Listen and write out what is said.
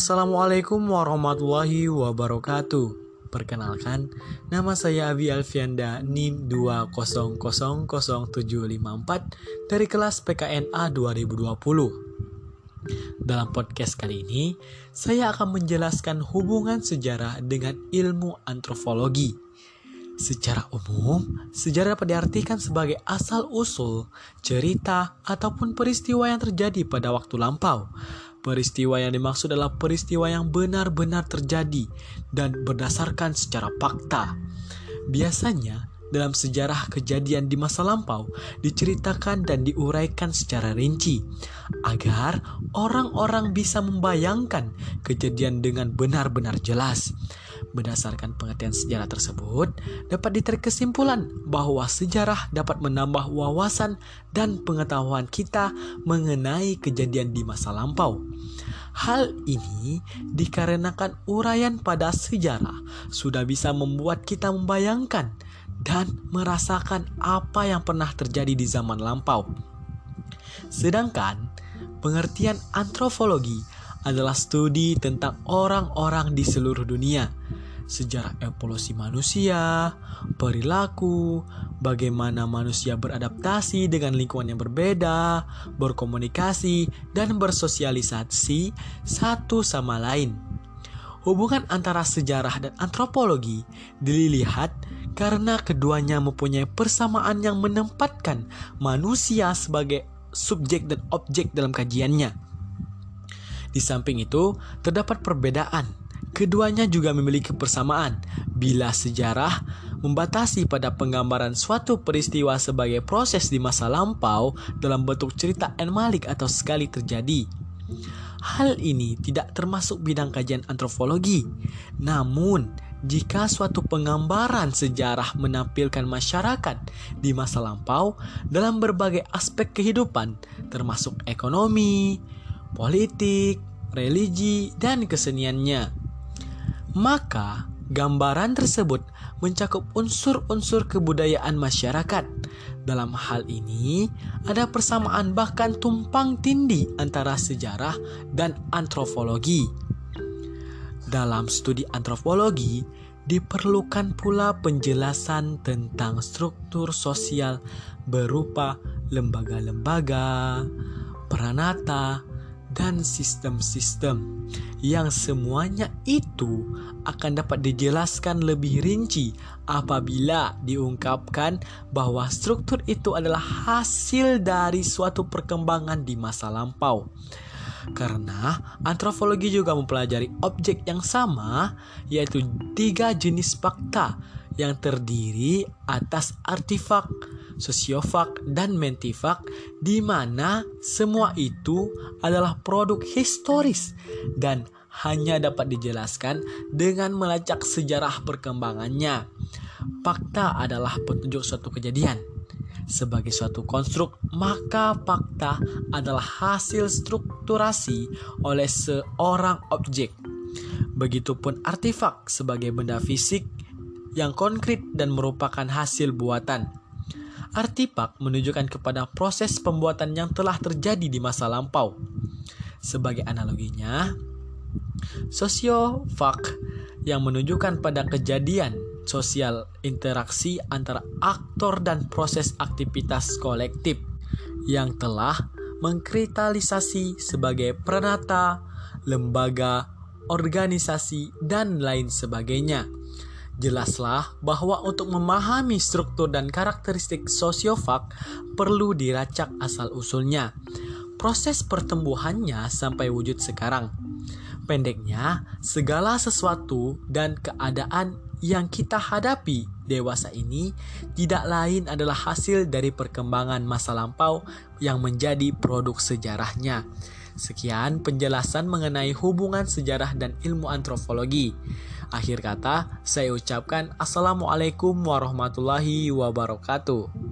Assalamualaikum warahmatullahi wabarakatuh. Perkenalkan, nama saya Abi Alfianda NIM 2000754 dari kelas PKNA 2020. Dalam podcast kali ini, saya akan menjelaskan hubungan sejarah dengan ilmu antropologi. Secara umum, sejarah dapat diartikan sebagai asal-usul, cerita, ataupun peristiwa yang terjadi pada waktu lampau Peristiwa yang dimaksud adalah peristiwa yang benar-benar terjadi dan berdasarkan secara fakta. Biasanya, dalam sejarah kejadian di masa lampau diceritakan dan diuraikan secara rinci agar orang-orang bisa membayangkan kejadian dengan benar-benar jelas. Berdasarkan pengertian sejarah tersebut, dapat ditarik kesimpulan bahwa sejarah dapat menambah wawasan dan pengetahuan kita mengenai kejadian di masa lampau. Hal ini dikarenakan uraian pada sejarah sudah bisa membuat kita membayangkan dan merasakan apa yang pernah terjadi di zaman lampau. Sedangkan pengertian antropologi adalah studi tentang orang-orang di seluruh dunia sejarah evolusi manusia, perilaku, bagaimana manusia beradaptasi dengan lingkungan yang berbeda, berkomunikasi, dan bersosialisasi satu sama lain. Hubungan antara sejarah dan antropologi dilihat karena keduanya mempunyai persamaan yang menempatkan manusia sebagai subjek dan objek dalam kajiannya. Di samping itu, terdapat perbedaan Keduanya juga memiliki persamaan bila sejarah membatasi pada penggambaran suatu peristiwa sebagai proses di masa lampau dalam bentuk cerita en malik atau sekali terjadi. Hal ini tidak termasuk bidang kajian antropologi. Namun, jika suatu penggambaran sejarah menampilkan masyarakat di masa lampau dalam berbagai aspek kehidupan, termasuk ekonomi, politik, religi, dan keseniannya, maka gambaran tersebut mencakup unsur-unsur kebudayaan masyarakat. Dalam hal ini, ada persamaan bahkan tumpang tindih antara sejarah dan antropologi. Dalam studi antropologi, diperlukan pula penjelasan tentang struktur sosial berupa lembaga-lembaga, peranata, dan sistem-sistem yang semuanya itu akan dapat dijelaskan lebih rinci apabila diungkapkan bahwa struktur itu adalah hasil dari suatu perkembangan di masa lampau. Karena antropologi juga mempelajari objek yang sama, yaitu tiga jenis fakta yang terdiri atas artefak, sosiofak, dan mentifak di mana semua itu adalah produk historis dan hanya dapat dijelaskan dengan melacak sejarah perkembangannya. Fakta adalah petunjuk suatu kejadian. Sebagai suatu konstruk, maka fakta adalah hasil strukturasi oleh seorang objek. Begitupun artefak sebagai benda fisik yang konkret dan merupakan hasil buatan. Artipak menunjukkan kepada proses pembuatan yang telah terjadi di masa lampau. Sebagai analoginya, sosiofak yang menunjukkan pada kejadian sosial interaksi antara aktor dan proses aktivitas kolektif yang telah mengkritalisasi sebagai pranata, lembaga, organisasi, dan lain sebagainya. Jelaslah bahwa untuk memahami struktur dan karakteristik sosiofak perlu diracak asal-usulnya, proses pertumbuhannya sampai wujud sekarang. Pendeknya, segala sesuatu dan keadaan yang kita hadapi dewasa ini tidak lain adalah hasil dari perkembangan masa lampau yang menjadi produk sejarahnya. Sekian penjelasan mengenai hubungan sejarah dan ilmu antropologi. Akhir kata, saya ucapkan Assalamualaikum warahmatullahi wabarakatuh.